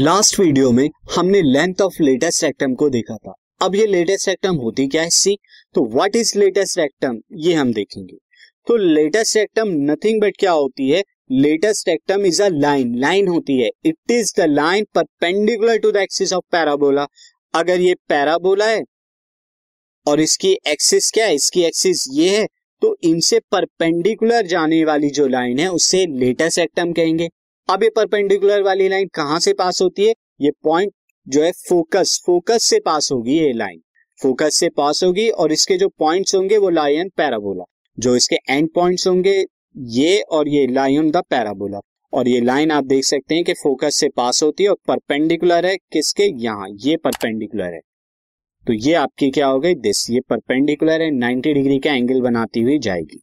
Last video में हमने length of latus rectum को देखा था। अब ये लेटेस्ट रेक्टम होती क्या है सी तो व्हाट इज़ लेटेस्ट रेक्टम ये हम देखेंगे। तो लेटेस्ट रेक्टम नथिंग बट क्या होती है? Latus rectum is a line line होती है। It is the line perpendicular to the axis of parabola अगर ये पैराबोला है, और इसकी एक्सिस क्या है? इसकी एक्सिस ये है तो इनसे परपेंडिकुलर जाने वाली जो लाइन है उससे लेटेस्ट रेक्टम कहेंगे। अब ये परपेंडिकुलर वाली लाइन कहाँ से पास होती है? ये पॉइंट जो है फोकस फोकस से पास होगी ये लाइन फोकस से पास होगी और इसके जो पॉइंट्स होंगे वो लाइन पैराबोला जो इसके एंड पॉइंट्स होंगे, ये और ये लाइन द पैराबोला और ये लाइन आप देख सकते हैं कि फोकस से पास होती है और परपेंडिकुलर है किसके? यहाँ, ये परपेंडिकुलर है। तो ये आपकी क्या हो गई? दिस ये परपेंडिकुलर है 90 डिग्री का एंगल बनाती हुई जाएगी।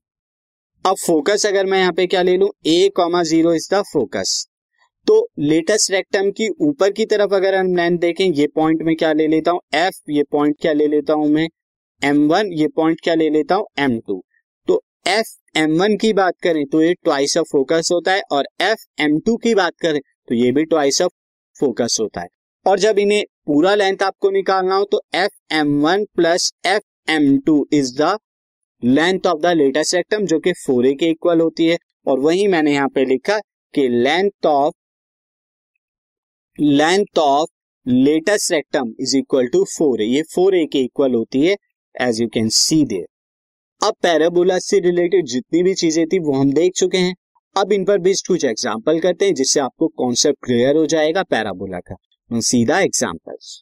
अब फोकस अगर मैं यहाँ पे क्या ले लू? A comma zero is the focus तो लेटेस्ट रेक्टम की ऊपर की तरफ़ अगर हम लेंथ देखें, ये पॉइंट में क्या ले लेता हूँ? एफ़ ये पॉइंट क्या ले लेता हूँ मैं? एम वन ये पॉइंट क्या ले लेता हूँ? एम टू तो एफ़ एम वन की बात करें तो ये ट्वाइस ऑफ़ फोकस होता है और एफ़ एम टू की बात करें तो ये भी ट्वाइस ऑफ़ फोकस होता है। और जब इन्हें पूरा लेंथ आपको निकालना हो तो F M one plus F M two is the length of the latus rectum जो कि फोर ए के इक्वल होती है। और वही मैंने यहाँ पे लिखा कि length of length of latus rectum is equal to four a ये फोर ए के इक्वल होती है as you can see there अब पैराबोला से रिलेटेड जितनी भी चीज़ें थी, वो हम देख चुके हैं। अब इन पर भी कुछ एग्ज़ाम्पल करते हैं, जिससे आपको कॉन्सेप्ट क्लियर हो जाएगा पैराबोला का। सीधा examples